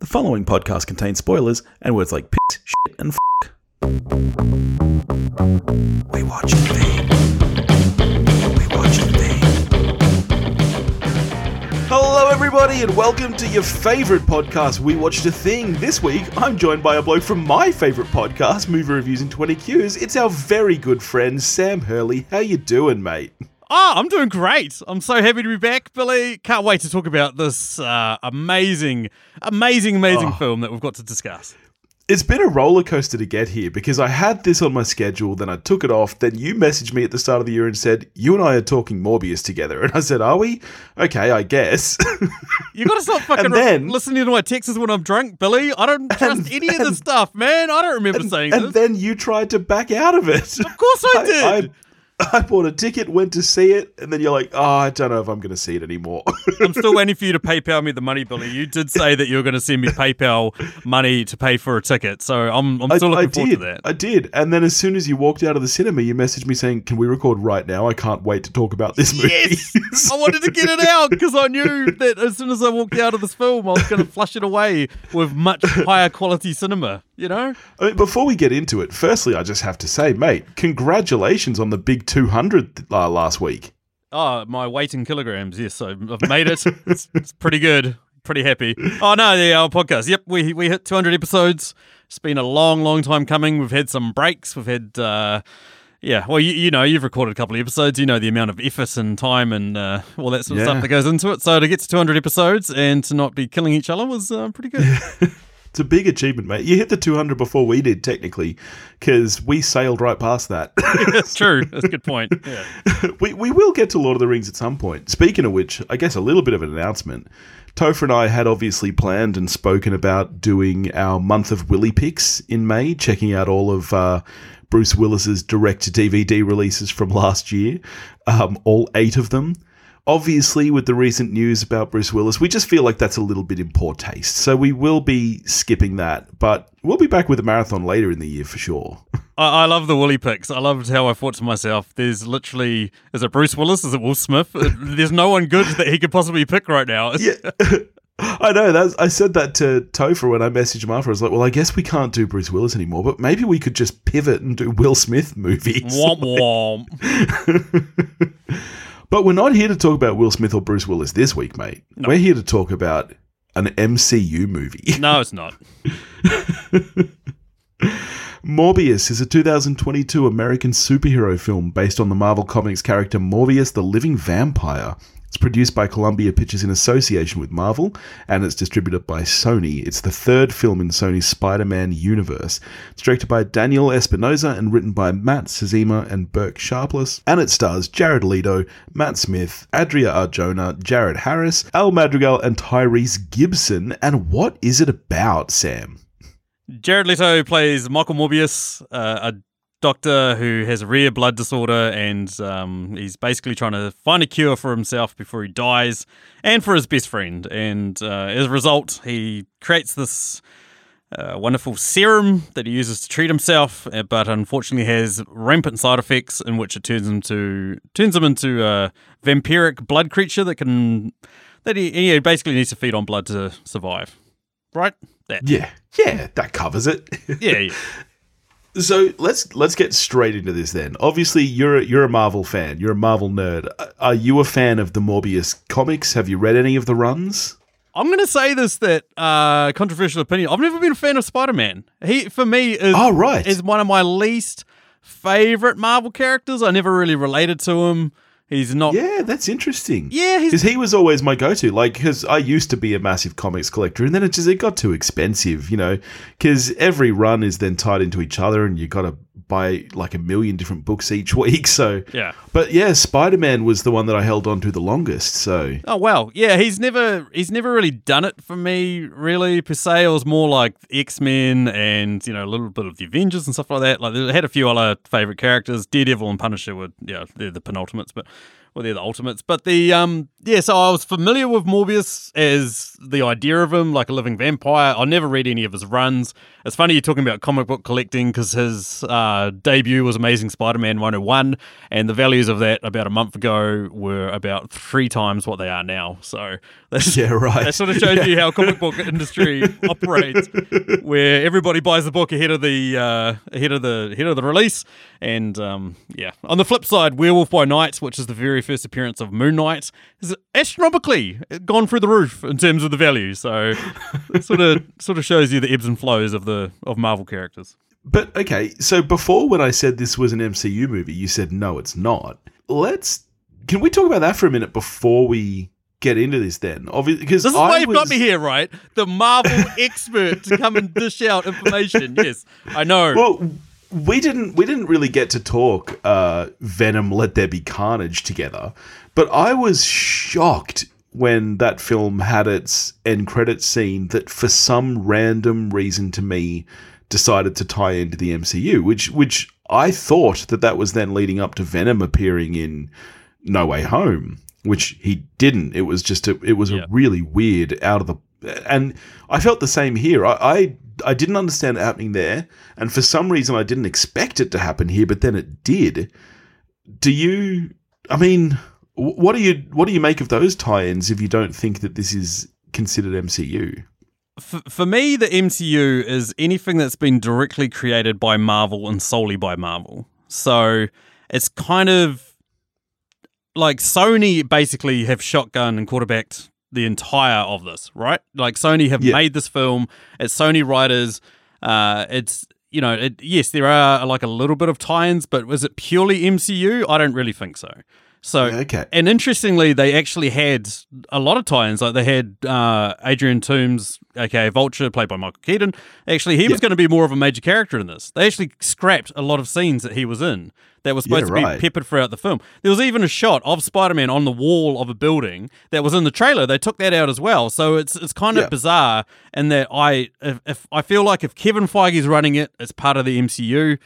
The following podcast contains spoilers and words like piss, shit, and f. We watch We watch Hello, everybody, and welcome to your favorite podcast, We Watched a Thing. This week, I'm joined by a bloke from my favorite podcast, Movie Reviews in 20 Qs. It's our very good friend, Sam Hurley. How you doing, mate? Oh, I'm doing great. I'm so happy to be back, Billy. Can't wait to talk about this uh, amazing, amazing, amazing Oh. film that we've got to discuss. It's been a roller coaster to get here because I had this on my schedule, then I took it off. Then you messaged me at the start of the year and said, You and I are talking Morbius together. And I said, Are we? Okay, I guess. You got to stop fucking And then- listening to my texts when I'm drunk, Billy. I don't trust any of this stuff, man. I don't remember saying that. and this. then you tried to back out of it. of course I did. I, I bought a ticket, went to see it, and then you're like, Oh, I don't know if I'm going to see it anymore. I'm still waiting for you to PayPal me the money, Billy. You did say that you were going to send me PayPal money to pay for a ticket, so I'm, I'm still I looking forward did. to that. I did. And then as soon as you walked out of the cinema, you messaged me saying, Can we record right now? I can't wait to talk about this movie. Yes! I wanted to get it out because I knew that as soon as I walked out of this film, I was going to flush it away with much higher quality cinema. You know? I mean, before we get into it, firstly, I just have to say, mate, congratulations on the big 200 uh, last week. Oh, my weight in kilograms. Yes, I've I've made it. it's, it's pretty good. Pretty happy. Oh no, the our podcast. Yep, we we hit 200 episodes. It's been a long, long time coming. We've had some breaks. We've had. uh yeah, well, you, you know, you've recorded a couple of episodes. You know the amount of effort and time and uh, all that sort of Yeah. stuff that goes into it. So to get to 200 episodes and to not be killing each other was uh, pretty good. It's a big achievement, mate. You hit the 200 before we did, technically, because we sailed right past that. That's true. That's a good point. Yeah. we, we will get to Lord of the Rings at some point. Speaking of which, I guess a little bit of an announcement. Topher and I had obviously planned and spoken about doing our month of Willy picks in May, checking out all of uh, Bruce Willis's direct DVD releases from last year, um, all eight of them. Obviously, with the recent news about Bruce Willis, we just feel like that's a little bit in poor taste. So we will be skipping that, but we'll be back with a marathon later in the year for sure. I, I love the Woolly picks. I loved how I thought to myself, there's literally, is it Bruce Willis? Is it Will Smith? Uh, There's no one good that he could possibly pick right now. Yeah. I know. That's, I said that to Topher when I messaged him after. I was like, well, I guess we can't do Bruce Willis anymore, but maybe we could just pivot and do Will Smith movies. Womp womp. But we're not here to talk about Will Smith or Bruce Willis this week, mate. We're here to talk about an MCU movie. No, it's not. Morbius is a 2022 American superhero film based on the Marvel Comics character Morbius the Living Vampire. It's produced by Columbia Pictures in association with Marvel, and it's distributed by Sony. It's the third film in Sony's Spider Man universe. It's directed by Daniel Espinosa and written by Matt Sazama and Burk Sharpless. And it stars Jared Leto, Matt Smith, Adria Arjona, Jared Harris, Al Madrigal, and Tyrese Gibson. And what is it about, Sam? Jared Leto plays Michael Morbius, uh, a doctor who has a rare blood disorder, and um, he's basically trying to find a cure for himself before he dies and for his best friend. And uh, as a result, he creates this uh, wonderful serum that he uses to treat himself, uh, but unfortunately has rampant side effects in which it turns him to turns him into a vampiric blood creature that can that he, he basically needs to feed on blood to survive. Right? That. Yeah, yeah, that covers it. Yeah, yeah. So let's let's get straight into this then. Obviously, you're a, you're a Marvel fan. You're a Marvel nerd. Are you a fan of the Morbius comics? Have you read any of the runs? I'm going to say this that uh, controversial opinion. I've never been a fan of Spider-Man. He for me is Oh, right. is one of my least favorite Marvel characters. I never really related to him. He's not. Yeah, that's interesting. Yeah, Because he was always my go-to. Like, because I used to be a massive comics collector, and then it just it got too expensive, you know. Because every run is then tied into each other, and you got to buy like a million different books each week. So, yeah. but yeah, Spider-Man was the one that I held on to the longest. So, Oh well, yeah. He's never he's never really done it for me, really per se. It was more like X Men and you know a little bit of the Avengers and stuff like that. Like they had a few other favorite characters. Daredevil and Punisher were yeah they're the penultimates, but well, they're the Ultimates. But the um, yeah, so I was familiar with Morbius as the idea of him, like a living vampire. I never read any of his runs. It's funny you're talking about comic book collecting because his uh, debut was Amazing Spider-Man 101, and the values of that about a month ago were about three times what they are now. So that's, Yeah, right. that sort of shows you how comic book industry operates, where everybody buys the book ahead of the uh, ahead of the ahead of the release. And um, yeah, on the flip side, Werewolf by Night, which is the very first appearance of Moon Knight, has astronomically gone through the roof in terms of the value. So it sort of sort of shows you the ebbs and flows of the of Marvel characters. But okay, so before when I said this was an MCU movie, you said no, it's not. Let's can we talk about that for a minute before we get into this then? Obviously, because This is I why you've got me here, right? The Marvel expert to come and dish out information. Yes, I know. Well, we didn't we didn't really get to talk uh, Venom Let There Be Carnage together, but I was shocked when that film had its end credit scene that for some random reason to me decided to tie into the MCU, which which I thought that that was then leading up to Venom appearing in No Way Home, which he didn't. It was just a, it was Yeah. a really weird out of the and I felt the same here. I, I I didn't understand it happening there, and for some reason I didn't expect it to happen here, but then it did. Do you? I mean, what do you what do you make of those tie-ins if you don't think that this is considered MCU? for, for me, the MCU is anything that's been directly created by Marvel and solely by Marvel. So it's kind of like Sony basically have shotgun and quarterbacked the entire of this, right? Like Sony have Yeah. made this film. It's Sony writers. Uh, it's you know, it, yes, there are like a little bit of tie-ins, but was it purely MCU? I don't really think so. So Okay. and interestingly, they actually had a lot of tie-ins. Like they had uh, Adrian Toomes, aka Vulture, played by Michael Keaton. Actually, he was going to be more of a major character in this. They actually scrapped a lot of scenes that he was in that was supposed Yeah, to right. be peppered throughout the film. There was even a shot of Spider-Man on the wall of a building that was in the trailer. They took that out as well. So it's it's kind of Yeah. bizarre in that I if, if I feel like if Kevin Feige's running it, it's part of the MCU.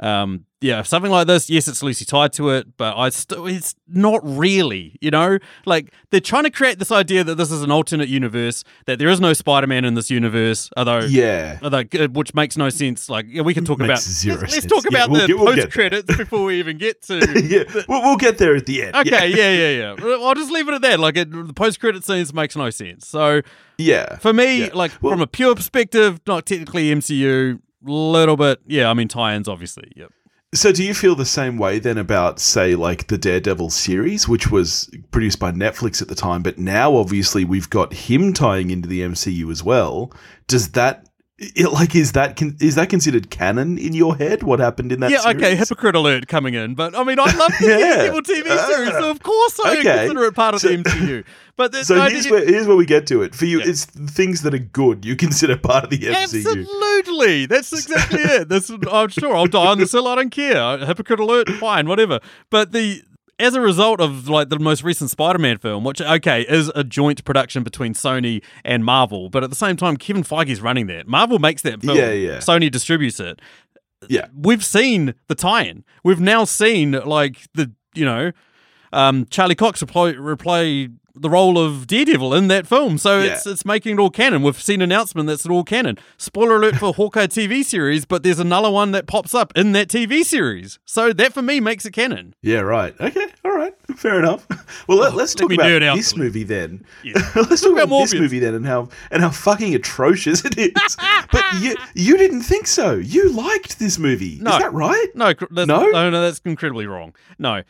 Um, yeah, something like this, yes, it's loosely tied to it, but I still, it's not really, you know? Like, they're trying to create this idea that this is an alternate universe, that there is no Spider Man in this universe, although, Yeah. although, uh, which makes no sense. Like, yeah, we can talk about, zero let's, let's talk Yeah, about we'll the get- we'll post credits before we even get to. yeah, we'll, we'll get there at the end. Okay, yeah, yeah, yeah. I'll just leave it at that. Like, it, the post credit scenes makes no sense. So, Yeah. for me, Yeah. like, Well- from a pure perspective, not technically MCU, little bit, yeah, I mean, tie ins, obviously, yep. So, do you feel the same way then about, say, like the Daredevil series, which was produced by Netflix at the time, but now obviously we've got him tying into the MCU as well? Does that, it, like, is that con- is that considered canon in your head? What happened in that? yeah, okay, hypocrite alert coming in. But I mean, I love the Yeah. Daredevil TV ah. series, so of course I Okay. consider it part of So- the MCU. But So no, here's where here's where we get to it. For you, Yeah. it's things that are good you consider part of the MCU. Absolutely, that's exactly it. That's I'm sure I'll die on this hill. I don't care. Hypocrite alert, fine, whatever. But the as a result of like the most recent Spider-Man film, which okay is a joint production between Sony and Marvel, but at the same time Kevin Feige's running that. Marvel makes that film. Yeah, yeah. Sony distributes it. Yeah. we've seen the tie-in. We've now seen like the you know um, Charlie Cox reply, replay the role of Daredevil in that film, so Yeah. it's it's making it all canon. We've seen an announcement that's all canon. Spoiler alert for Hawkeye TV series, but there's another one that pops up in that TV series, so that for me makes it canon. Yeah, right. Okay, all right, fair enough. Well, let, oh, us let talk me about this movie then. Yeah. let's talk about about this movie then, and how and how fucking atrocious it is. but you you didn't think so. You liked this movie. No. Is that right? No, that's, No? no, no, that's incredibly wrong. No,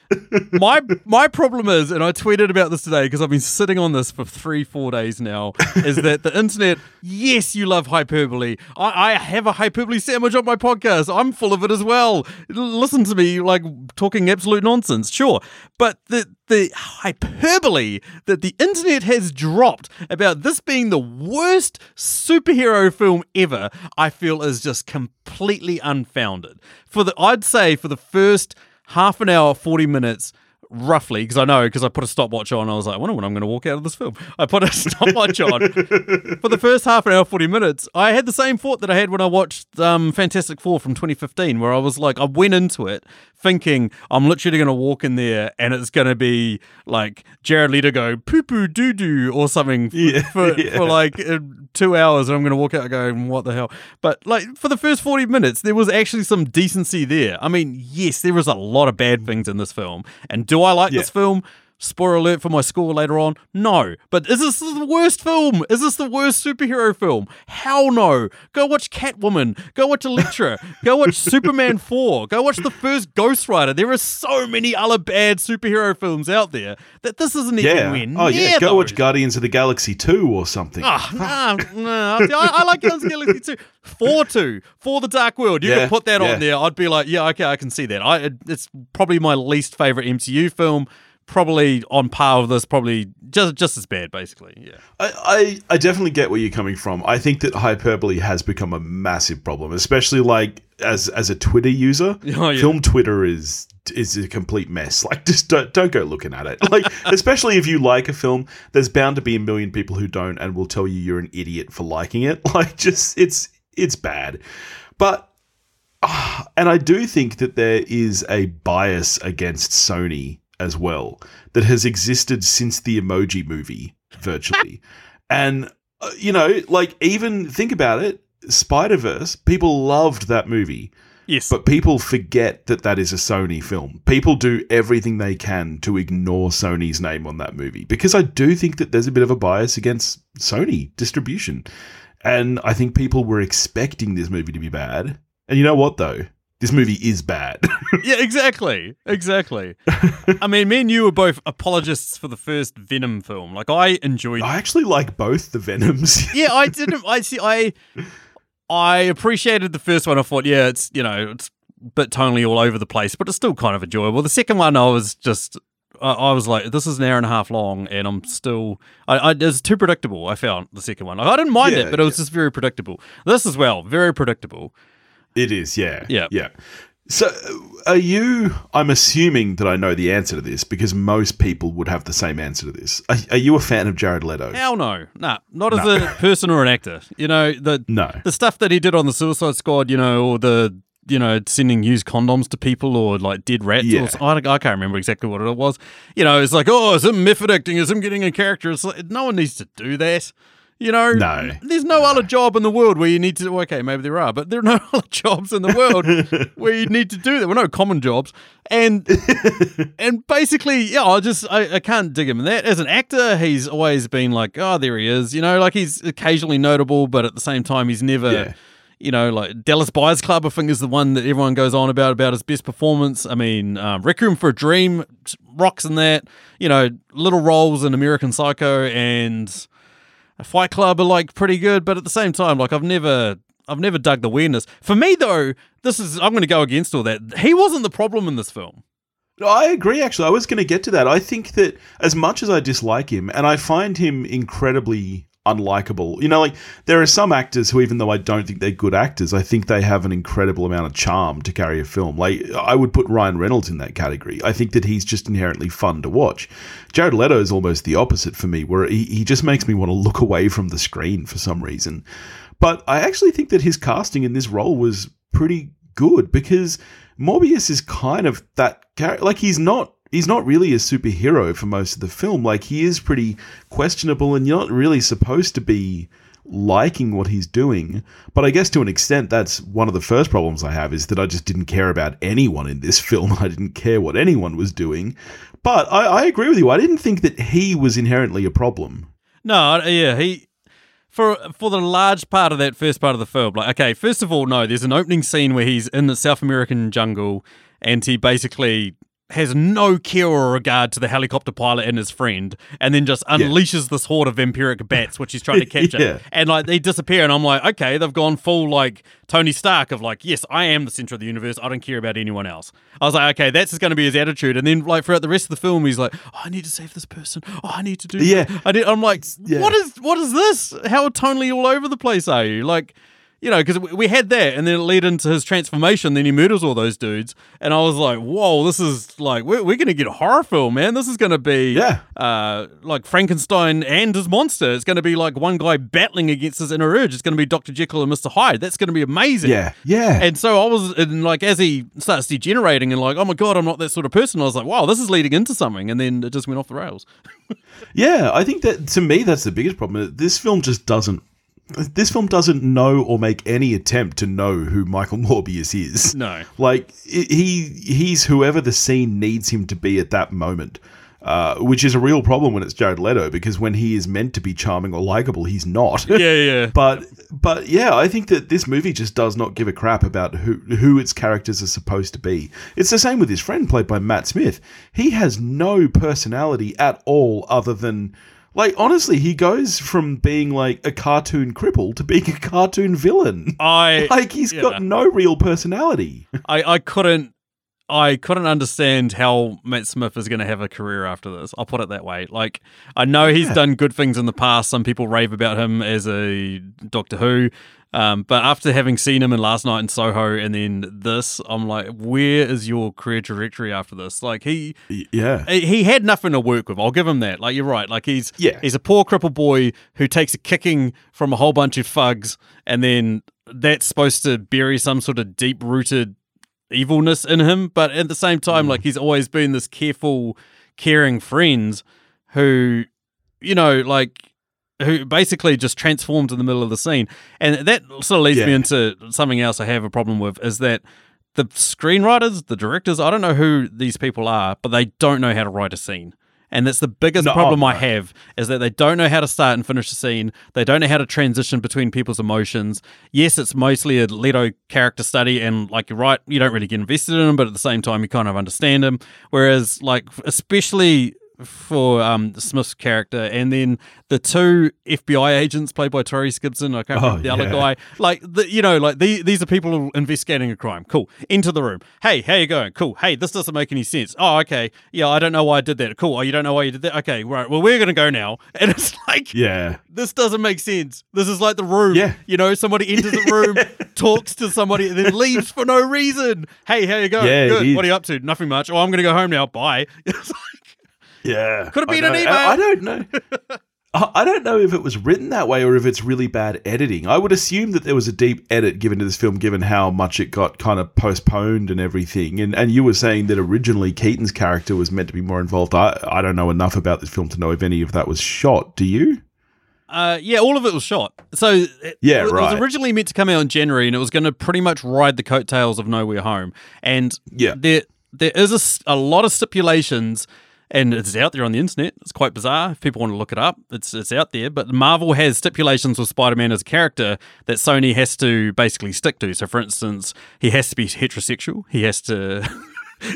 my my problem is, and I tweeted about this today because I've been sitting on this for three, four days now. is that the internet? Yes, you love hyperbole. I, I have a hyperbole sandwich on my podcast. I'm full of it as well. Listen to me, like talking absolute nonsense. Sure, but the the hyperbole that the internet has dropped about this being the worst superhero film ever, I feel is just completely unfounded. For the I'd say for the first half an hour, 40 minutes, roughly because I know because I put a stopwatch on. I was like, I wonder when I'm going to walk out of this film. I put a stopwatch on for the first half an hour, forty minutes. I had the same thought that I had when I watched um, Fantastic Four from 2015, where I was like, I went into it thinking I'm literally going to walk in there and it's going to be like Jared Leto go poo poo doo doo or something for, Yeah, for, yeah. for like uh, two hours, and I'm going to walk out going, what the hell? But like for the first 40 minutes, there was actually some decency there. I mean, yes, there was a lot of bad things in this film, and do I like Yeah. this film? Spoiler alert for my score later on. No. But is this the worst film? Is this the worst superhero film? Hell no. Go watch Catwoman. Go watch Elektra. Go watch Superman 4. Go watch the first Ghost Rider. There are so many other bad superhero films out there that this isn't Yeah. even Oh, yeah. Go watch. Guardians of the Galaxy 2 or something. Ah, nah, nah. I, I like Guardians of the Galaxy too. Thor two for the Dark World. You Yeah, can put that yeah. on there. I'd be like, yeah, okay, I can see that. I it- it's probably my least favorite MCU film. Probably on par with this. Probably just just as bad, basically. Yeah. I, I, I definitely get where you're coming from. I think that hyperbole has become a massive problem, especially like as as a Twitter user. Oh, yeah. Film Twitter is is a complete mess. Like just don't don't go looking at it. Like especially if you like a film, there's bound to be a million people who don't and will tell you you're an idiot for liking it. Like just it's it's bad. But ah, and I do think that there is a bias against Sony as well that has existed since the Emoji Movie, virtually. and uh, you know, like even think about it, Spider Verse. People loved that movie, Yes. but people forget that that is a Sony film. People do everything they can to ignore Sony's name on that movie because I do think that there's a bit of a bias against Sony distribution. And I think people were expecting this movie to be bad. And you know what, though? This movie is bad. yeah, exactly. Exactly. I mean, me and you were both apologists for the first Venom film. Like, I enjoyed. I actually like both the Venoms. yeah, I didn't. I see. I I appreciated the first one. I thought, yeah, it's you know, it's a bit tonally all over the place, but it's still kind of enjoyable. The second one, I was just. I I was like, this is an hour and a half long, and I'm still. I, I it's too predictable. I found the second one. Like, I didn't mind Yeah, it, but it was just very predictable. This as well, very predictable. It is, yeah. Yeah. Yeah. So, uh, are you? I'm assuming that I know the answer to this because most people would have the same answer to this. Are, are you a fan of Jared Leto? Hell no, nah, not as a person or an actor. You know the No. the stuff that he did on the Suicide Squad, you know, or the you know sending used condoms to people or like dead rats. Yeah. Or, I, I can't remember exactly what it was. You know, it's like oh, is him method acting? Is him getting a character? It's like, no one needs to do that. You know, No. There's no other job in the world where you need to. Okay, maybe there are, but there are no other jobs in the world where you need to do that. Well, no common jobs, and and basically, yeah, I just I, I can't dig him in that. As an actor, he's always been like, oh, there he is. You know, like he's occasionally notable, but at the same time, he's never. Yeah. You know, like Dallas Buyers Club, I think is the one that everyone goes on about about his best performance. I mean, um, Requiem for a Dream rocks in that. You know, little roles in American Psycho and Fight Club are like pretty good, but at the same time, like I've never I've never dug the weirdness. For me though, this is I'm gonna go against all that. He wasn't the problem in this film. I agree, actually. I was going to get to that. I think that as much as I dislike him, and I find him incredibly unlikable, you know, like there are some actors who, even though I don't think they're good actors, I think they have an incredible amount of charm to carry a film. Like, I would put Ryan Reynolds in that category. I think that he's just inherently fun to watch. Jared Leto is almost the opposite for me, where he, he just makes me want to look away from the screen for some reason. But I actually think that his casting in this role was pretty good because Morbius is kind of that character. Like he's not he's not really a superhero for most of the film. Like he is pretty questionable, and you're not really supposed to be liking what he's doing. But I guess to an extent, that's one of the first problems I have is that I just didn't care about anyone in this film. I didn't care what anyone was doing. But I, I agree with you. I didn't think that he was inherently a problem. No, yeah, he for for the large part of that first part of the film. Like, okay, first of all, no, there's an opening scene where he's in the South American jungle and he basically has no care or regard to the helicopter pilot and his friend, and then just unleashes this horde of vampiric bats, which he's trying to capture. Yeah. And like they disappear, and I'm like, okay, they've gone full like Tony Stark of like, yes, I am the center of the universe. I don't care about anyone else. I was like, okay, that's just going to be his attitude. And then like throughout the rest of the film, he's like, oh, I need to save this person. Oh, I need to do. Yeah. I did, I'm like, Yeah. what is what is this? How tonally all over the place are you? Like, you know, because we had that, and then it led into his transformation. Then he murders all those dudes, and I was like, "Whoa, this is like we're, we're gonna get a horror film, man. This is gonna be Yeah. uh, like Frankenstein and his monster. It's gonna be like one guy battling against his inner urge. It's gonna be Doctor Jekyll and Mister Hyde. That's gonna be amazing. Yeah. Yeah. And so I was, and like, as he starts degenerating and like, oh my God, I'm not that sort of person, I was like, wow, this is leading into something. And then it just went off the rails. Yeah, I think that to me that's the biggest problem. This film just doesn't. This film doesn't know or make any attempt to know who Michael Morbius is. No. like he he's whoever the scene needs him to be at that moment, uh, which is a real problem when it's Jared Leto because when he is meant to be charming or likable, he's not. Yeah, yeah. but but yeah, I think that this movie just does not give a crap about who who its characters are supposed to be. It's the same with his friend played by Matt Smith. He has no personality at all other than like honestly, he goes from being like a cartoon cripple to being a cartoon villain. I, Like he's yeah. got no real personality. I, I couldn't. I couldn't understand how Matt Smith is going to have a career after this. I'll put it that way. Like, I know he's Yeah. done good things in the past. Some people rave about him as a Doctor Who. Um, but after having seen him in Last Night in Soho and then this, I'm like, where is your career trajectory after this? Like, he Yeah. he had nothing to work with. I'll give him that. Like you're right. Like he's Yeah. he's a poor cripple boy who takes a kicking from a whole bunch of thugs, and then that's supposed to bury some sort of deep rooted evilness in him. But at the same time, like he's always been this careful, caring friend who, you know, like who basically just transformed in the middle of the scene. And that sort of leads me into something else I have a problem with is that the screenwriters, the directors, I don't know who these people are, but they don't know how to write a scene. And that's the biggest No, oh, problem oh, I have is that they don't know how to start and finish a scene. They don't know how to transition between people's emotions. Yes, it's mostly a Leto character study, and like you're right, you don't really get invested in him, but at the same time, you kind of understand him. Whereas, like, especially for um, Smith's character, and then the two FBI agents played by Tori Gibson, I can't Oh, remember the other guy. Like, the, you know, like the, these are people investigating a crime. Cool. Into the room. Hey, how you going? Cool. Hey, this doesn't make any sense. Oh, okay. Yeah, I don't know why I did that. Cool. Oh, you don't know why you did that? Okay, right. Well, we're gonna go now. And it's like, Yeah. this doesn't make sense. This is like the room. Yeah. You know, somebody enters the room, talks to somebody, and then leaves for no reason. Hey, how you going? Yeah, Good. What are you up to? Nothing much. Oh, I'm gonna go home now. Bye. Yeah. Could have been an email. I, I don't know. I I don't know if it was written that way or if it's really bad editing. I would assume that there was a deep edit given to this film, given how much it got kind of postponed and everything. And and you were saying that originally Keaton's character was meant to be more involved. I I don't know enough about this film to know if any of that was shot. Do you? Uh, yeah, all of it was shot. So it, Yeah, it was originally meant to come out in January, and it was going to pretty much ride the coattails of No Way Home. And Yeah. there there is a, a lot of stipulations, and it's out there on the internet. It's quite bizarre. If people want to look it up, it's it's out there. But Marvel has stipulations with Spider Man as a character that Sony has to basically stick to. So, for instance, he has to be heterosexual. He has to.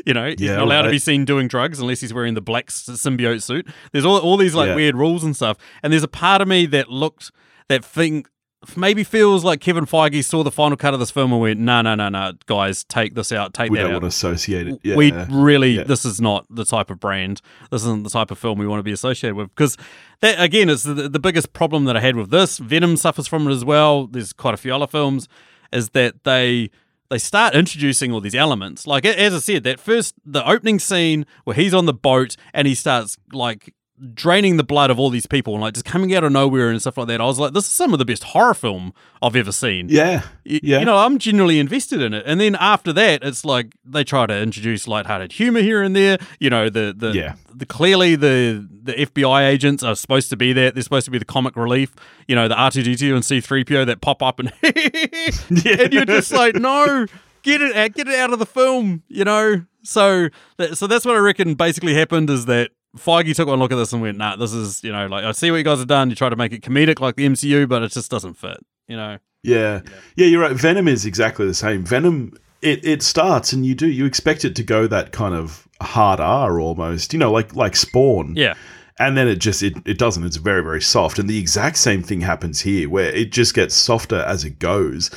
You know, he's Yeah, not allowed to be seen doing drugs unless he's wearing the black symbiote suit. There's all, all these like Yeah. weird rules and stuff. And there's a part of me that looked that think maybe feels like Kevin Feige saw the final cut of this film and went, no, no, no, no, guys, take this out, take We that don't out. want to associate it. Yeah. We really, Yeah. this is not the type of brand. This isn't the type of film we want to be associated with. Because that, again, is the, the biggest problem that I had with this. Venom suffers from it as well. There's quite a few other films, is that they they start introducing all these elements. Like as I said, that first the opening scene where he's on the boat and he starts like draining the blood of all these people and like just coming out of nowhere and stuff like that. I was like, this is some of the best horror film I've ever seen. yeah. Y- Yeah. You know, I'm genuinely invested in it. And then after that, it's like they try to introduce lighthearted humor here and there. You know, the the, Yeah. the clearly the the FBI agents are supposed to be there. They're supposed to be the comic relief. You know, the R2D2 and C3PO that pop up and and you're just like, no, get it out, get it out of the film. You know, so that, so that's what I reckon basically happened is that. Feige took one look at this and went, "Nah, this is you know like I see what you guys have done. You try to make it comedic like the MCU, but it just doesn't fit." You know, Yeah. Yeah, you're right. Venom is exactly the same. Venom it, it starts and you do you expect it to go that kind of hard R almost, you know, like like Spawn. yeah, And then it just it, it doesn't. It's very, very soft. And the exact same thing happens here where it just gets softer as it goes.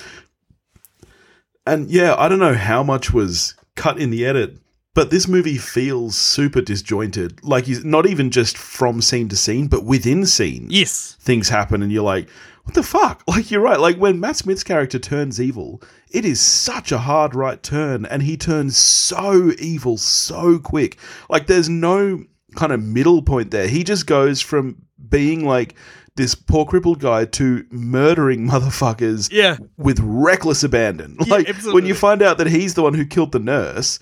And yeah, I don't know how much was cut in the edit, but this movie feels super disjointed. Like he's not even just from scene to scene, but within scenes yes, things happen and you're like what the fuck? Like you're right. Like when Matt Smith's character turns evil, it is such a hard right turn, and he turns so evil so quick. Like there's no kind of middle point there. He just goes from being like this poor crippled guy to murdering motherfuckers Yeah. with reckless abandon. Yeah, Like when you find out that he's the one who killed the nurse,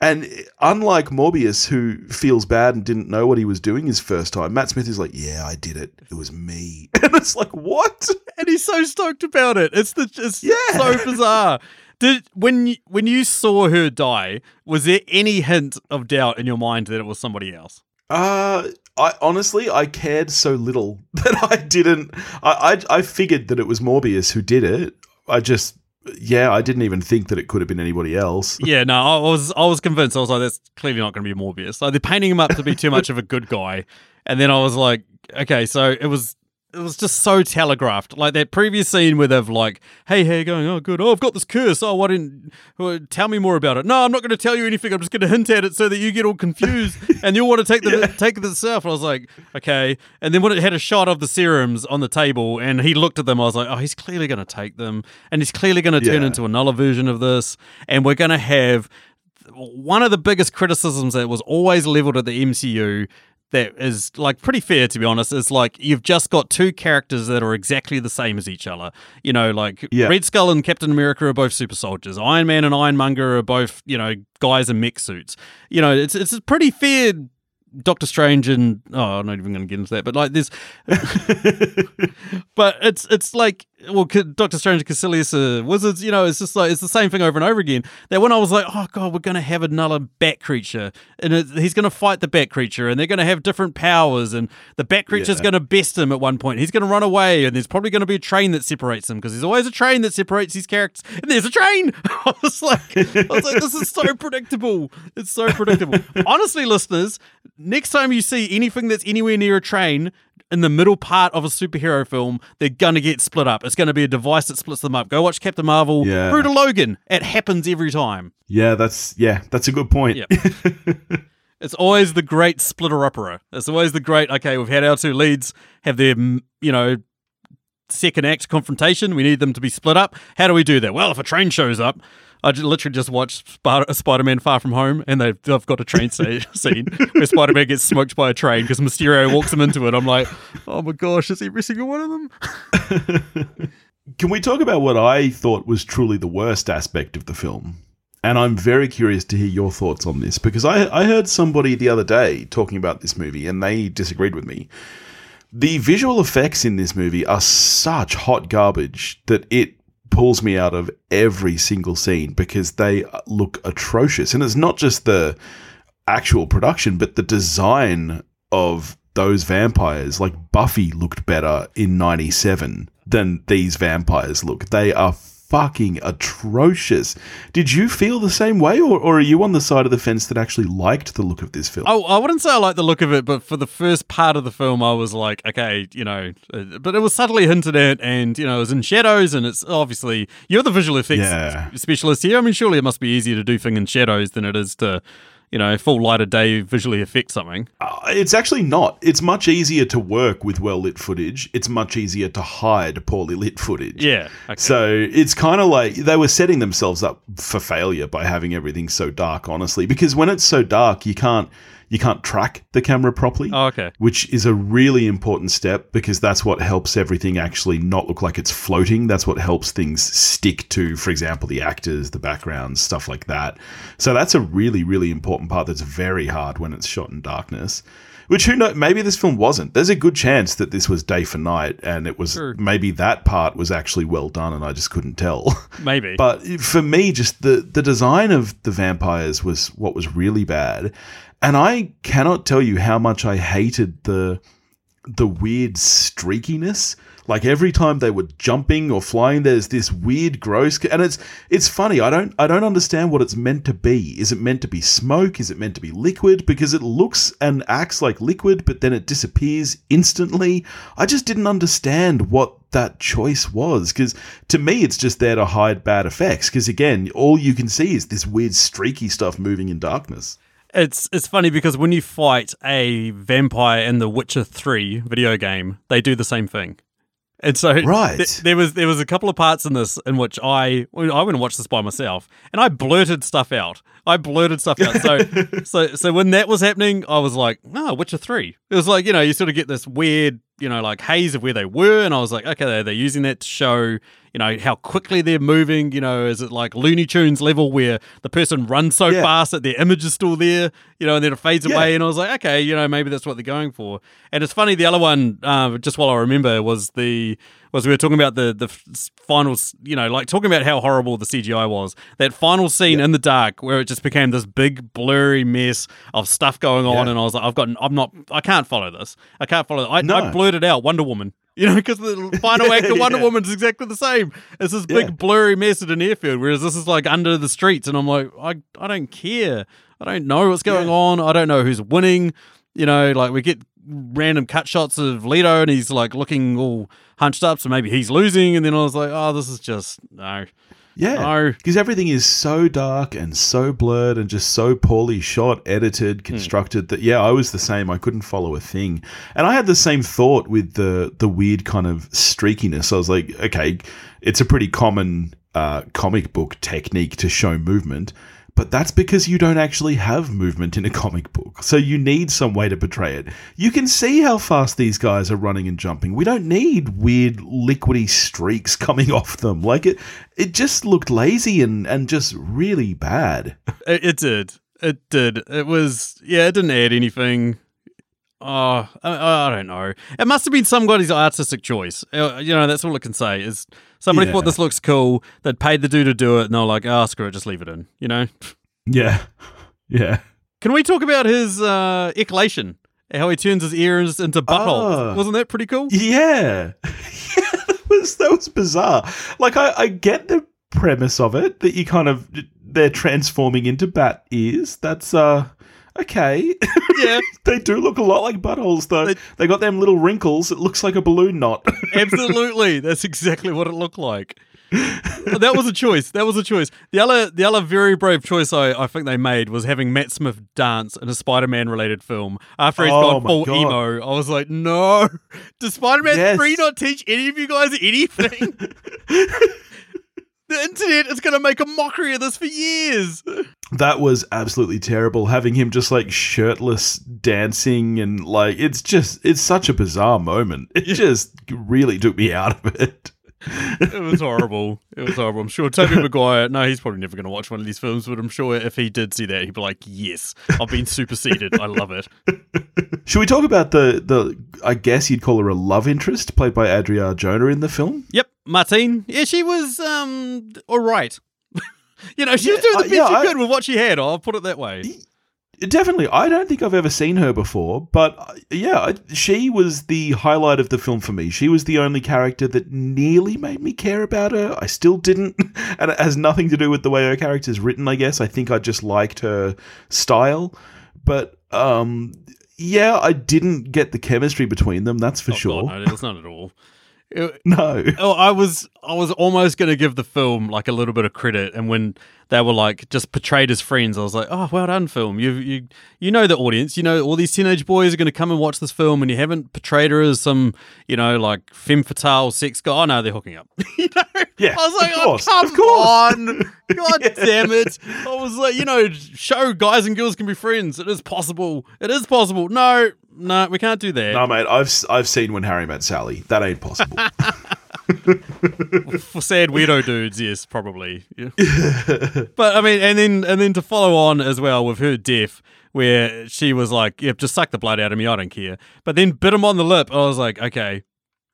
and unlike Morbius, who feels bad and didn't know what he was doing his first time, Matt Smith is like, "Yeah, I did it. It was me." And it's like, what? and he's so stoked about it. It's the it's Yeah. so bizarre. Did when you, when you saw her die, was there any hint of doubt in your mind that it was somebody else? Uh, I honestly, I cared so little that I didn't. I, I I figured that it was Morbius who did it. I just, yeah, I didn't even think that it could have been anybody else. Yeah, no, I was I was convinced. I was like, that's clearly not going to be Morbius. Like they're painting him up to be too much of a good guy, and then I was like, okay, so it was. It was just so telegraphed, like that previous scene where they've like, "Hey, how you going? Oh, good. Oh, I've got this curse. Oh, why didn't well, tell me more about it? No, I'm not going to tell you anything. I'm just going to hint at it so that you get all confused and you'll want to take the take the stuff." I was like, "Okay." And then when it had a shot of the serums on the table and he looked at them, I was like, "Oh, he's clearly going to take them, and he's clearly going to turn into another version of this, and we're going to have." one of the biggest criticisms that was always leveled at the MCU that is like pretty fair to be honest is like you've just got two characters that are exactly the same as each other. You know, like Yeah. Red Skull and Captain America are both super soldiers. Iron Man and Ironmonger are both, you know, guys in mech suits. You know, it's it's a pretty fair Doctor Strange and oh, I'm not even going to get into that, but like this, but it's it's like well, Doctor Strange and Kaecilius are wizards. You know, it's just like it's the same thing over and over again. That when I was like, oh god, we're going to have another bat creature, and he's going to fight the bat creature, and they're going to have different powers, and the bat creature's Yeah. going to best him at one point. He's going to run away, and there's probably going to be a train that separates them because there's always a train that separates these characters, and there's a train. I was like, I was like, this is so predictable. It's so predictable. Honestly, listeners, next time you see anything that's anywhere near a train in the middle part of a superhero film, they're gonna get split up. It's gonna be a device that splits them up. Go watch Captain Marvel Yeah. through to Logan. It happens every time. yeah, that's yeah, that's a good point. Yep. It's always the great splitter opera. It's always the great. Okay, we've had our two leads have their you know second act confrontation. We need them to be split up. How do we do that? Well, if a train shows up. I ju- literally just watched Spider- Spider-Man Far From Home, and they've, they've got a train scene where Spider-Man gets smoked by a train because Mysterio walks him into it. I'm like, oh my gosh, is every single one of them? Can we talk about what I thought was truly the worst aspect of the film? And I'm very curious to hear your thoughts on this because I, I heard somebody the other day talking about this movie and they disagreed with me. The visual effects in this movie are such hot garbage that it pulls me out of every single scene because they look atrocious. And it's not just the actual production, but the design of those vampires. Like Buffy looked better in 97 than these vampires look. They are fucking atrocious. Did you feel the same way, or, or are you on the side of the fence that actually liked the look of this film? Oh, I wouldn't say I like the look of it, but for the first part of the film, I was like, okay, you know, uh, but it was subtly hinted at, and you know, it was in shadows, and it's obviously you're the visual effects Yeah. specialist here. I mean, surely it must be easier to do things in shadows than it is to, you know, full light of day visually affect something. Uh, it's actually not. It's much easier to work with well lit footage. It's much easier to hide poorly lit footage. Yeah. Okay. So it's kind of like they were setting themselves up for failure by having everything so dark, honestly. Because when it's so dark, you can't you can't track the camera properly. oh, okay. Which is a really important step because that's what helps everything actually not look like it's floating. That's what helps things stick to, for example, the actors, the backgrounds, stuff like that. So that's a really, really important part that's very hard when it's shot in darkness. Which who know? Maybe this film wasn't. There's a good chance that this was day for night, and it was Sure. maybe that part was actually well done, and I just couldn't tell. Maybe. But for me, just the the design of the vampires was what was really bad, and I cannot tell you how much I hated the the weird streakiness. Like every time they were jumping or flying, there's this weird gross, and it's it's funny. I don't I don't understand what it's meant to be. Is it meant to be smoke? Is it meant to be liquid? Because it looks and acts like liquid, but then it disappears instantly. I just didn't understand what that choice was because to me it's just there to hide bad effects because again all you can see is this weird streaky stuff moving in darkness It's it's funny because when you fight a vampire in the Witcher 3 video game, they do the same thing. And so Right. th- there was there was a couple of parts in this in which I well, I went and watched this by myself and I blurted stuff out. I blurted stuff out. So so so when that was happening, I was like, no, Witcher three. It was like you know you sort of get this weird you know like haze of where they were, and I was like, okay, they're, they're using that to show you know how quickly they're moving. You know, is it like Looney Tunes level where the person runs so Yeah. fast that their image is still there? You know, and then it fades Yeah. away, and I was like, okay, you know, maybe that's what they're going for. And it's funny, the other one, uh, just while I remember, was the was we were talking about the the final, you know, like talking about how horrible the CGI was. That final scene in the dark where it just became this big blurry mess of stuff going on, Yeah. and I was like, I've got, I'm not, I can't follow this. I can't follow. I, No. I blurted out Wonder Woman. You know, because the final act of Wonder Yeah. Woman is exactly the same. It's this big Yeah. blurry mess at an airfield, whereas this is like under the streets, and I'm like, I, I don't care. I don't know what's going Yeah. on. I don't know who's winning. You know, like we get random cut shots of Leto, and he's like looking all hunched up, so maybe he's losing. And then I was like, oh, this is just no. Yeah. No. Because everything is so dark and so blurred and just so poorly shot, edited, constructed that yeah, I was the same. I couldn't follow a thing. And I had the same thought with the the weird kind of streakiness. I was like, okay, it's a pretty common uh, comic book technique to show movement. But that's because you don't actually have movement in a comic book. So you need some way to portray it. You can see how fast these guys are running and jumping. We don't need weird liquidy streaks coming off them. Like it it just looked lazy and, and just really bad. It, it did. It did. It was yeah. It didn't add anything. Oh, I, I don't know. It must have been somebody's artistic choice. Uh, You know, that's all I can say. Is somebody Yeah. thought this looks cool. They'd paid the dude to do it, and they're like, "Oh, screw it, just leave it in." You know. Yeah. Yeah. Can we talk about his uh, echolation? How he turns his ears into buttholes. Ah. Wasn't that pretty cool? Yeah. yeah, that was that was bizarre. Like I, I get the premise of it that you kind of they're transforming into bat ears. That's uh okay. Yeah, they do look a lot like buttholes though. They- They, got them little wrinkles. It looks like a balloon knot. absolutely. That's exactly what it looked like. that was a choice. That was a choice. The other, the other very brave choice I, I think they made was having Matt Smith dance in a Spider-Man related film after he's Oh gone full God. emo. I was like, no. Does Spider-Man Yes. three not teach any of you guys anything? the internet is going to make a mockery of this for years. that was absolutely terrible. Having him just like shirtless dancing and like it's just it's such a bizarre moment. It just really took me out of it. It was horrible. It was horrible. I'm sure Tobey Maguire, no, he's probably never going to watch one of these films, but I'm sure if he did see that, he'd be like, yes, I've been superseded. I love it. Should we talk about the the I guess you'd call her a love interest played by Adria Arjona in the film? Yep, Martine. Yeah, she was um all right. you know, she was doing the uh, best yeah, she I- could with what she had. I'll put it that way. Definitely. I don't think I've ever seen her before, but uh, yeah, I- she was the highlight of the film for me. She was the only character that nearly made me care about her. I still didn't, and it has nothing to do with the way her character's written, I guess. I think I just liked her style, but um yeah, I didn't get the chemistry between them, that's for Oh, sure. God, no, it's not at all. It- no. oh, I was I was almost going to give the film like a little bit of credit, and when they were like just portrayed as friends, I was like, "Oh, well done, film. You you you know the audience. You know all these teenage boys are going to come and watch this film, and you haven't portrayed her as some you know like femme fatale sex guy. Oh no, they're hooking up. you know? Yeah, I was like, of course, oh, come of course." on, god damn it! I was like, you know, show guys and girls can be friends. It is possible. It is possible. No, no, we can't do that. No, mate, I've I've seen when Harry met Sally. That ain't possible. for sad weirdo dudes, yes, probably. Yeah. but I mean, and then and then to follow on as well with her death, where she was like, "Yep, just suck the blood out of me. I don't care." But then bit him on the lip. I was like, "Okay,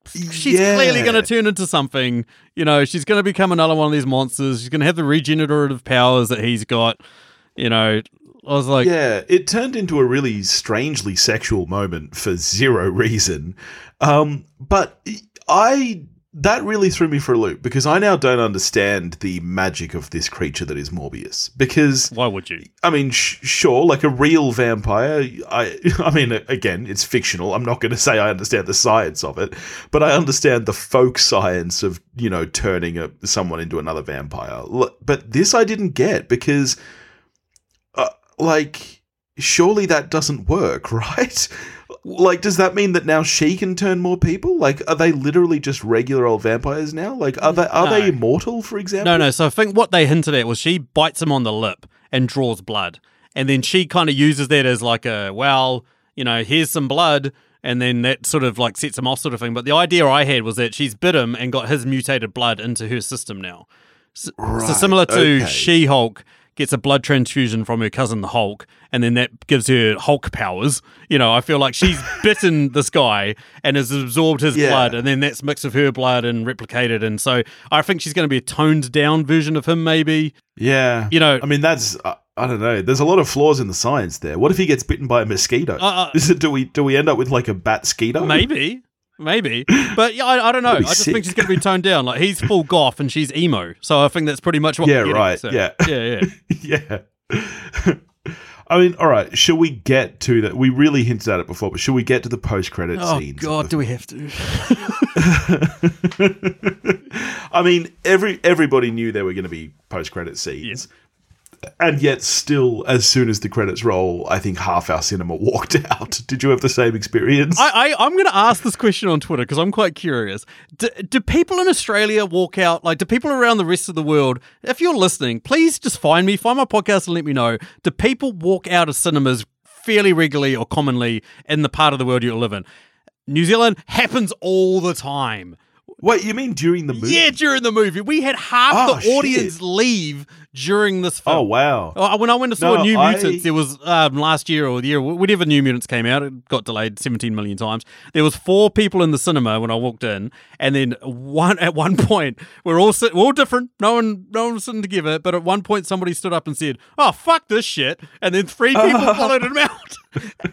she's Yeah. clearly going to turn into something. You know, she's going to become another one of these monsters. She's going to have the regenerative powers that he's got. You know." I was like, yeah, it turned into a really strangely sexual moment for zero reason. Um, but I that really threw me for a loop because I now don't understand the magic of this creature that is Morbius. Because "Why would you?" I mean, sh- sure, like a real vampire. I, I mean, again, it's fictional. I'm not going to say I understand the science of it, but I understand the folk science of you know turning a, someone into another vampire. But this I didn't get because, uh, like, surely that doesn't work, right? Like, does that mean that now she can turn more people? Like, are they literally just regular old vampires now? Like, are they are No. they immortal? For example, No, no. So I think what they hinted at was she bites him on the lip and draws blood. And then she kind of uses that as like a, well, you know, here's some blood. And then that sort of like sets him off, sort of thing. But the idea I had was that she's bit him and got his mutated blood into her system now. So, so similar to okay. She Hulk gets a blood transfusion from her cousin the Hulk, and then that gives her Hulk powers. You know, I feel like she's bitten this guy and has absorbed his Yeah. blood, and then that's mixed with her blood and replicated. And so I think she's going to be a toned down version of him, maybe. Yeah, You know, I mean, that's I, I don't know. There's a lot of flaws in the science there. What if he gets bitten by a mosquito? Uh, uh, Is it, do we do we end up with like a bat skeeto? maybe. Maybe, but yeah, I, I don't know. I just think she's going to be toned down. Like he's full goth and she's emo, so I think that's pretty much what. Yeah, we're getting. right, So, yeah. yeah, yeah. yeah. I mean, all right. Shall we get to that? We really hinted at it before, but should we get to the post-credit Oh scenes? of God, do we have to? I mean, every everybody knew there were going to be post-credit scenes, and yet still, as soon as the credits roll, I think half our cinema walked out. Did you have the same experience? I, I I'm going to ask this question on Twitter because I'm quite curious. Do people in Australia walk out? Like, do people around the rest of the world? If you're listening, please just find me, find my podcast, and let me know. Do people walk out of cinemas fairly regularly or commonly in the part of the world you live in? New Zealand happens all the time. Wait, you mean during the movie? Yeah, during the movie, we had half Oh, the audience shit. leave during this film. Oh wow. Oh, when I went to saw No, New I- Mutants, there was um, last year or the year, whenever New Mutants came out, it got delayed 17 million times. There was four people in the cinema when I walked in, and then one at one point we're all sit, we're all different. No one, no one was sitting together. But at one point, somebody stood up and said, "Oh fuck this shit," and then three people followed him out.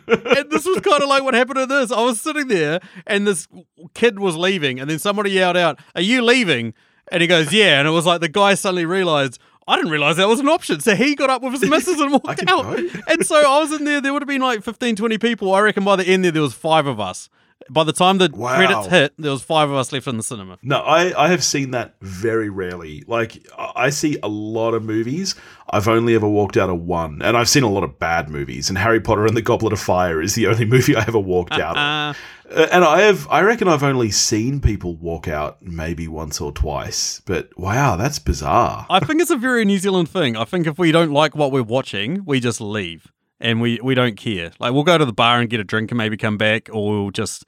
and this was kind of like what happened to this. I was sitting there, and this kid was leaving, and then somebody yelled out, "Are you leaving?" And he goes, "Yeah." And it was like the guy suddenly realized. I didn't realize that was an option. So he got up with his missus and walked out. And so I was in there. There would have been like 15, 20 people. I reckon by the end there, there was five of us. By the time the Wow. credits hit, there was five of us left in the cinema. No, I, I have seen that very rarely. Like, I see a lot of movies. I've only ever walked out of one. And I've seen a lot of bad movies. And Harry Potter and the Goblet of Fire is the only movie I ever walked out of. Uh, Uh, and I have, I reckon I've only seen people walk out maybe once or twice. But wow, that's bizarre. I think it's a very New Zealand thing. I think if we don't like what we're watching, we just leave and we, we don't care. Like we'll go to the bar and get a drink and maybe come back, or we'll just.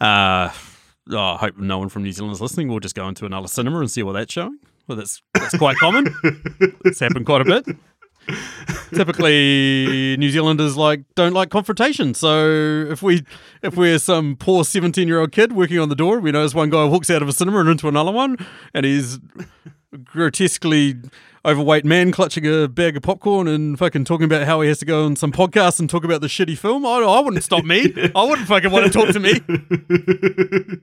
Uh, oh, I hope no one from New Zealand is listening. We'll just go into another cinema and see what that's showing. Well, that's that's quite common. it's happened quite a bit. Typically, New Zealanders like don't like confrontation. So if we if we're some poor seventeen year old kid working on the door, we notice one guy walks out of a cinema and into another one, and he's grotesquely overweight man clutching a bag of popcorn and fucking talking about how he has to go on some podcast and talk about the shitty film. I, I wouldn't stop me. I wouldn't fucking want to talk to me.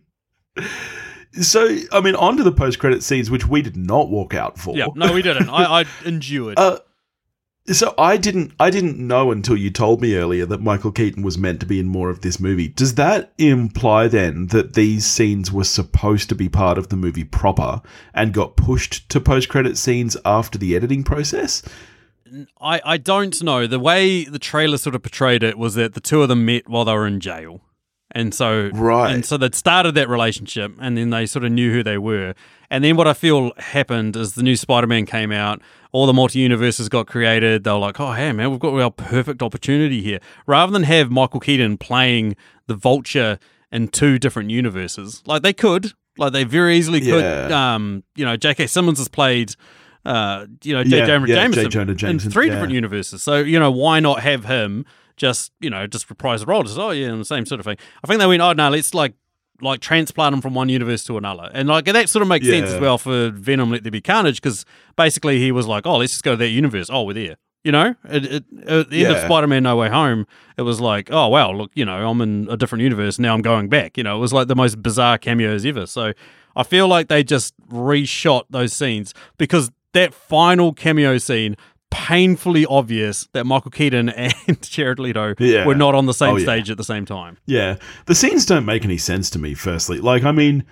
So, I mean, onto the post credit scenes, which we did not walk out for. Yeah, no, we didn't. I, I endured. Uh, so I didn't I didn't know until you told me earlier that Michael Keaton was meant to be in more of this movie. Does that imply then that these scenes were supposed to be part of the movie proper and got pushed to post credit scenes after the editing process? I, I don't know. The way the trailer sort of portrayed it was that the two of them met while they were in jail. And so Right. and so they'd started that relationship and then they sort of knew who they were. And then what I feel happened is the new Spider-Man came out, all the multi-universes got created. They were like, "Oh, hey man, we've got our perfect opportunity here." Rather than have Michael Keaton playing the Vulture in two different universes. Like they could, like they very easily could Yeah. um, you know, J.K. Simmons has played uh, you know, J. Yeah, Jonah yeah, J. Jameson, in three yeah. different universes. So you know, why not have him just you know just reprise the role? Just oh yeah, and the same sort of thing. I think they went oh no, let's like like transplant them from one universe to another, and like that sort of makes sense as well for Venom Let There Be Carnage because basically he was like oh let's just go to that universe. Oh we're there. You know, it, it, at the end of Spider-Man: No Way Home, it was like, oh wow, look, you know, I'm in a different universe now. I'm going back. You know, it was like the most bizarre cameos ever. So I feel like they just reshot those scenes because that final cameo scene painfully obvious that Michael Keaton and Jared Leto Yeah. were not on the same Oh, yeah. stage at the same time. Yeah, the scenes don't make any sense to me. Firstly, like I mean,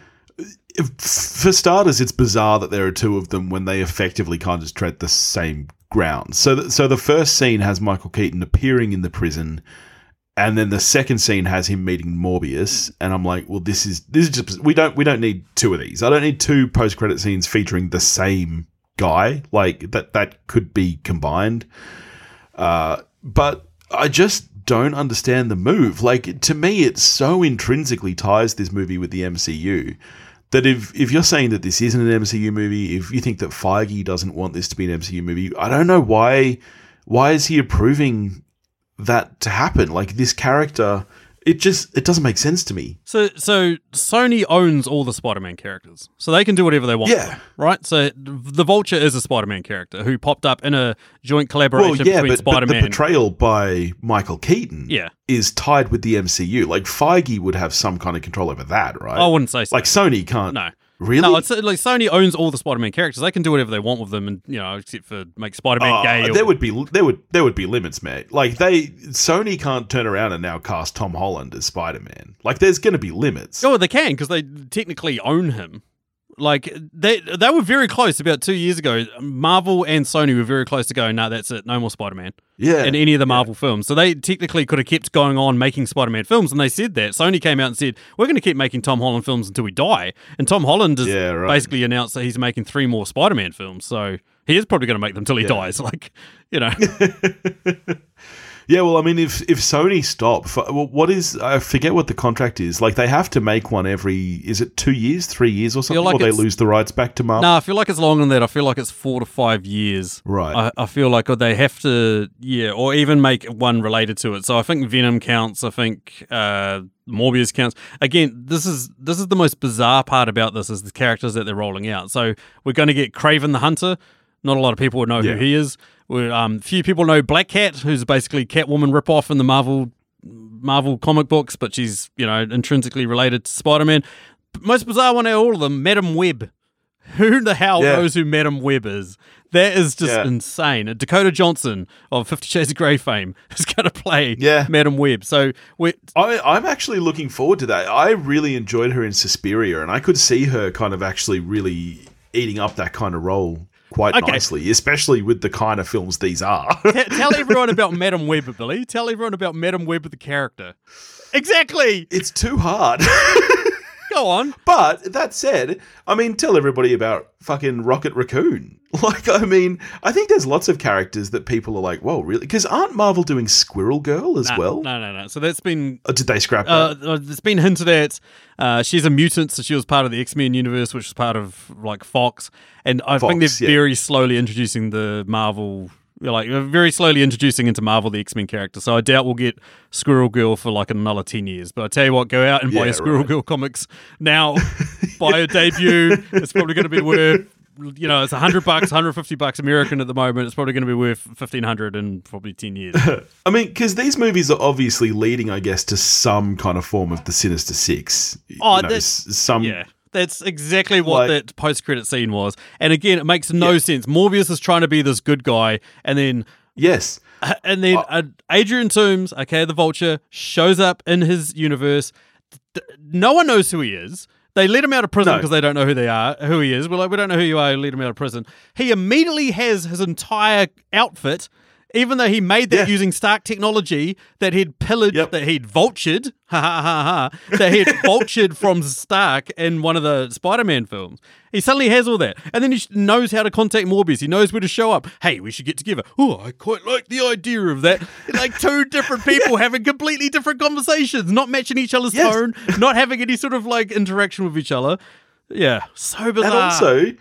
if, for starters, it's bizarre that there are two of them when they effectively kind of just tread the same ground. So, th- so the first scene has Michael Keaton appearing in the prison, and then the second scene has him meeting Morbius, and I'm like, well, this is this is just we don't we don't need two of these. I don't need two post credit scenes featuring the same guy. Like that that could be combined. Uh, but I just don't understand the move. Like to me, it so intrinsically ties this movie with the MCU that if if you're saying that this isn't an MCU movie, if you think that Feige doesn't want this to be an MCU movie, I don't know why why is he approving that to happen? Like this character it just it doesn't make sense to me. So so Sony owns all the Spider-Man characters, so they can do whatever they want. Yeah. right. So the Vulture is a Spider-Man character who popped up in a joint collaboration Well, yeah, between but, but the Spider-Man. portrayal by Michael Keaton yeah, is tied with the MCU. Like Feige would have some kind of control over that, right? I wouldn't say so. like Sony can't. no. Really? No, it's uh, like Sony owns all the Spider-Man characters. They can do whatever they want with them, and you know, except for make Spider-Man Oh, gay. Or, there would be there would there would be limits, mate. Like they Sony can't turn around and now cast Tom Holland as Spider Man. Like there's going to be limits. Oh, they can because they technically own him. Like they they were very close about two years ago. Marvel and Sony were very close to going. No, that's it. No more Spider Man yeah, in any of the Marvel films. So they technically could have kept going on making Spider Man films, and they said that. Sony came out and said we're going to keep making Tom Holland films until we die. And Tom Holland has Yeah, right. basically announced that he's making three more Spider Man films. So he is probably going to make them until he Yeah. dies. Like you know, yeah. Well, I mean, if if Sony stop, what is I forget what the contract is. Like they have to make one every is it two years, three years, or something, like or they lose the rights back to Marvel. no, I feel like it's longer than that. I feel like it's four to five years. Right. I, I feel like they have to, yeah, or even make one related to it. So I think Venom counts. I think uh, Morbius counts. Again, this is this is the most bizarre part about this is the characters that they're rolling out. So we're going to get Kraven the Hunter. Not a lot of people would know Yeah. who he is. Um, few people know Black Cat, who's basically Catwoman ripoff in the Marvel Marvel comic books, but she's you know intrinsically related to Spider Man. Most bizarre one out of all of them, Madame Web. Who the hell Yeah. knows who Madame Web is? That is just Yeah. insane. Dakota Johnson of Fifty Shades of Grey fame is going to play Yeah. Madame Web. So we I, I'm actually looking forward to that. I really enjoyed her in Suspiria, and I could see her kind of actually really eating up that kind of role quite Okay. nicely, especially with the kind of films these are. t- tell everyone about Madame Web, Billy. Tell everyone about Madame Web, the character. Exactly. it's too hard. Go on. But that said, I mean, tell everybody about fucking Rocket Raccoon. Like, I mean, I think there's lots of characters that people are like, whoa, really? Because aren't Marvel doing Squirrel Girl as No, well? no, no, no. So that's been Or did they scrap that? uh, it's been hinted at. Uh, she's a mutant, so she was part of the X Men universe, which is part of like Fox. And I think they're yeah. very slowly introducing the Marvel, like very slowly introducing into Marvel the X Men character. So I doubt we'll get Squirrel Girl for like another ten years. But I tell you what, go out and buy Yeah, a Squirrel right. Girl comics now. buy a debut. It's probably going to be worth. You know, it's hundred bucks, hundred fifty bucks American at the moment. It's probably going to be worth fifteen hundred in probably ten years. I mean, because these movies are obviously leading, I guess, to some kind of form of the Sinister Six. Oh, You know, some. Yeah. That's exactly what Like- that post credit scene was. And again, it makes no Yeah. sense. Morbius is trying to be this good guy, and then Yes. and then uh, Adrian Toomes, okay, the Vulture, shows up in his universe. No one knows who he is. They let him out of prison No. because they don't know who they are, who he is. We're like, we don't know who you are. Let him out of prison. He immediately has his entire outfit, even though he made that Yeah. using Stark technology that he'd pillaged, Yep. that he'd vultured, ha ha ha ha, that he'd vultured from Stark in one of the Spider-Man films. He suddenly has all that, and then he knows how to contact Morbius. He knows where to show up. Hey, we should get together. Oh, I quite like the idea of that. like two different people having completely different conversations, not matching each other's Yes. tone, not having any sort of like interaction with each other. Yeah, so bizarre. And also,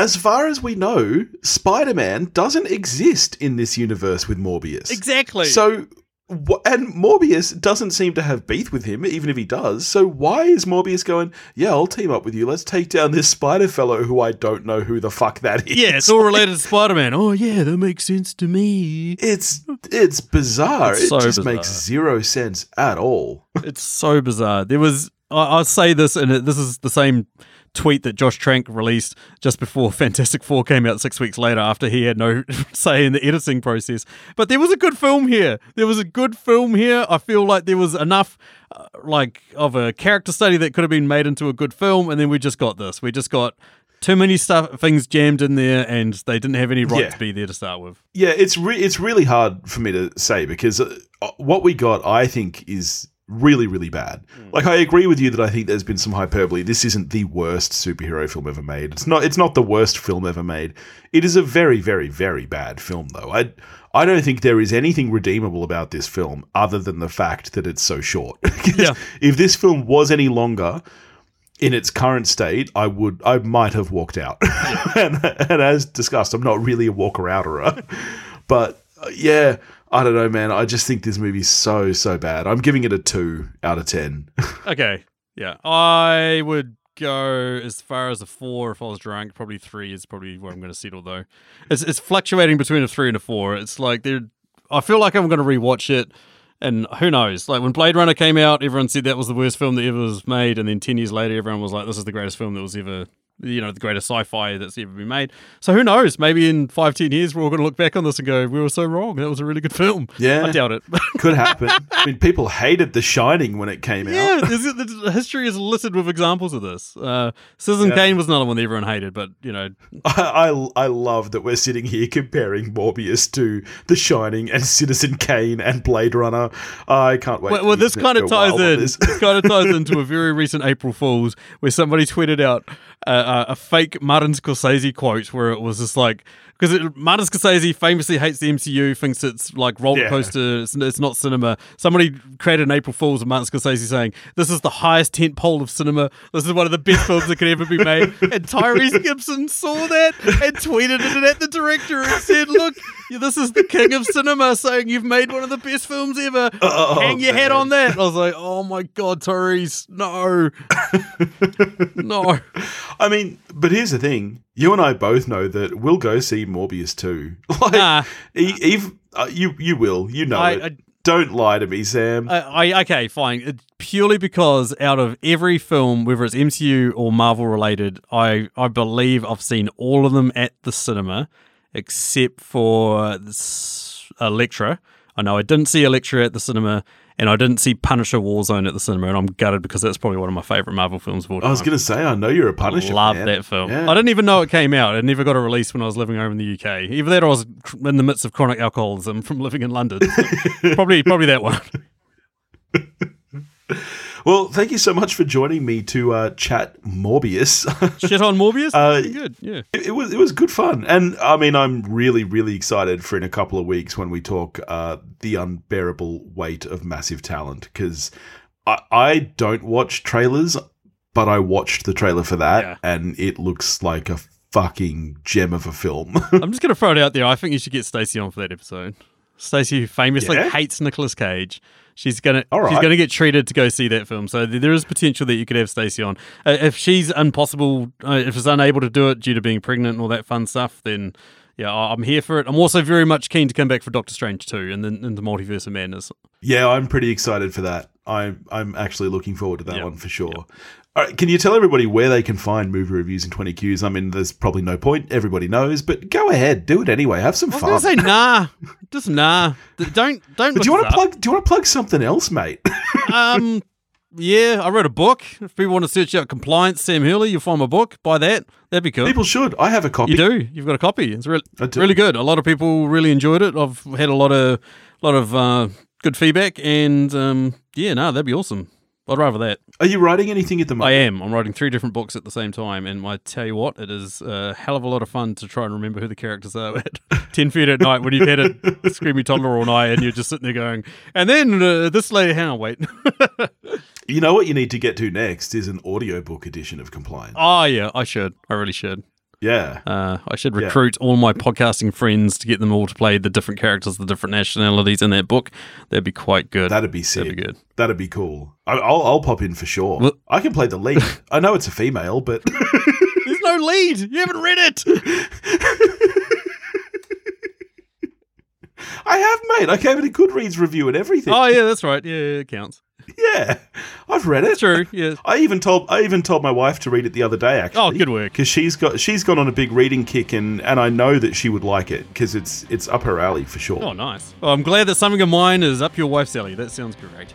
as far as we know, Spider Man doesn't exist in this universe with Morbius. exactly. So, and Morbius doesn't seem to have beef with him, even if he does. So, why is Morbius going, yeah, I'll team up with you. Let's take down this spider fellow who I don't know who the fuck that is. yeah, it's all related to Spider-Man. Oh yeah, that makes sense to me. It's it's bizarre. It's it just bizarre. makes zero sense at all. It's so bizarre. There was, I, I'll say this, and it, this is the same tweet that Josh Trank released just before Fantastic Four came out six weeks later after he had no say in the editing process. But there was a good film here. There was a good film here. I feel like there was enough. Uh, like of a character study that could have been made into a good film, and then we just got this. We just got too many stuff things jammed in there, and they didn't have any right Yeah. to be there to start with. Yeah, it's re- it's really hard for me to say because uh, what we got, I think, is really really bad. Like I agree with you that I think there's been some hyperbole. This isn't the worst superhero film ever made. It's not. It's not the worst film ever made. It is a very very very bad film though. I I don't think there is anything redeemable about this film other than the fact that it's so short. Yeah. If this film was any longer, in its current state, I would, I might have walked out. and, and as discussed, I'm not really a walker outerer, but uh, yeah, I don't know, man. I just think this movie's so so bad. I'm giving it a two out of ten. Okay, yeah, I would go as far as a four if I was drunk. Probably three is probably where I'm going to settle though. It's it's fluctuating between a three and a four. It's like they're. I feel like I'm going to rewatch it. And who knows? Like when Blade Runner came out, everyone said that was the worst film that ever was made, and then ten years later, everyone was like, "This is the greatest film that was ever, you know, the greatest sci-fi that's ever been made." So who knows? Maybe in five, ten years, we're all going to look back on this and go, "We were so wrong. That was a really good film." Yeah. I doubt it. Could happen. I mean, people hated The Shining when it came Yeah, out. the history is littered with examples of this. Uh, Citizen Yeah. Kane was another one that everyone hated, but you know, I, I I love that we're sitting here comparing Morbius to The Shining and Citizen Kane and Blade Runner. I can't wait. well, well this kind of ties in. this. This kind of ties into a very recent April Fool's where somebody tweeted out uh, a fake Martin Scorsese quote where it was just like. Because Martin Scorsese famously hates the MCU, thinks it's like roller Yeah. coaster, it's, it's not cinema. Somebody created an April Fool's of Martin Scorsese saying, This is the highest tent pole of cinema. This is one of the best films that could ever be made. And Tyrese Gibson saw that and tweeted it at the director and said, Look, this is the king of cinema saying you've made one of the best films ever. Oh, Hang your hat man. on that. I was like, Oh my God, Tyrese, no. no. I mean, but here's the thing: you and I both know that we'll go see Morbius too. Like, Nah. e- ev- uh, you you will, you know I- it. I- Don't lie to me, Sam. I, I okay, fine. Purely because out of every film, whether it's MCU or Marvel related, I I believe I've seen all of them at the cinema, except for Elektra. I know I didn't see Elektra at the cinema, and I didn't see Punisher Warzone at the cinema, and I'm gutted because that's probably one of my favorite Marvel films of all time. I was going to say, I know you're a Punisher. Love that film. Yeah. I didn't even know it came out. It never got a release when I was living over in the UK. Either that or I was in the midst of chronic alcoholism from living in London. Probably, probably that one. Well, thank you so much for joining me to uh, chat Morbius. Shit on Morbius. Uh, good. Yeah. it, it was it was good fun, and I mean, I'm really really excited for in a couple of weeks when we talk uh, the unbearable weight of massive talent because I, I don't watch trailers, but I watched the trailer for that, Yeah. and it looks like a fucking gem of a film. I'm just going to throw it out there. I think you should get Stacey on for that episode. Stacey, who famously Yeah? hates Nicolas Cage, she's gonna All she's gonna get treated to go see that film. So th- there is potential that you could have Stacey on. Uh, if she's impossible, uh, if she's unable to do it due to being pregnant and all that fun stuff, then yeah, I'm here for it. I'm also very much keen to come back for Doctor Strange too, and then the Multiverse of Madness. yeah, I'm pretty excited for that. I'm I'm actually looking forward to that Yeah. one for sure. All right, can you tell everybody where they can find movie reviews in 20 Qs? I mean, there's probably no point. Everybody knows, but go ahead, do it anyway. Have some I was fun. say nah, just nah. Don't don't. But do you want to plug? Do you want to plug something else, mate? Um, yeah, I wrote a book. If people want to search out compliance, Sam Hurley, you'll find my book. Buy that. That'd be cool. People should. I have a copy. You do. You've got a copy. It's really, really good. A lot of people really enjoyed it. I've had a lot of, lot of uh, good feedback, and um, yeah, no, that'd be awesome. I'd rather that. Are you writing anything at the moment? I am. I'm writing three different books at the same time, and I tell you what, it is a hell of a lot of fun to try and remember who the characters are at ten feet at night when you've had a screaming toddler all night, and you're just sitting there going, and then uh, this lady, hang on, wait. You know what you need to get to next is an audiobook edition of Compliance. oh yeah, I should. I really should. Yeah. Uh, I should Yeah. recruit all my podcasting friends to get them all to play the different characters, the different nationalities in that book. That'd be quite good. That'd be sick. That'd be good. That'd be cool. I- I'll, I'll pop in for sure. Well- I can play the lead. I know it's a female, but There's no lead. You haven't read it. I have, mate. I gave it a Goodreads review and everything. Oh yeah, that's right. Yeah, yeah, it counts. Yeah, I've read it. True. Yeah. I even told I even told my wife to read it the other day. Oh, actually, Oh, good work. because she's got she's gone on a big reading kick, and and I know that she would like it because it's it's up her alley for sure. Oh, nice. Well, I'm glad that something of mine is up your wife's alley. That sounds great.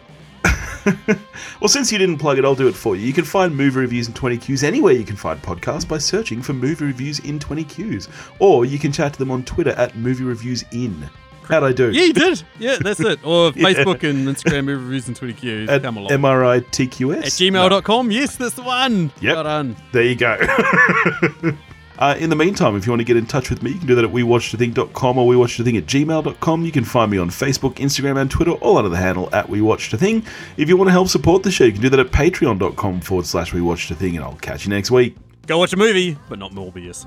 well, since you didn't plug it, I'll do it for you. You can find movie reviews in 20 Qs anywhere you can find podcasts by searching for movie reviews in 20 Qs. Or you can chat to them on Twitter at movie reviews in. How'd I do? Yeah, you did. Yeah, that's it. Or Facebook and Instagram movie reviews and 20 Qs. At Come along. MRITQS? At gmail.com. Yes, that's the one. Yep. There you go. uh, in the meantime, if you want to get in touch with me, you can do that at wewatchedathing.com or wewatchedathing at gmail.com. You can find me on Facebook, Instagram, and Twitter, all under the handle at wewatchedathing. If you want to help support the show, you can do that at patreon.com forward slash wewatchedathing, and I'll catch you next week. Go watch a movie, but not Morbius.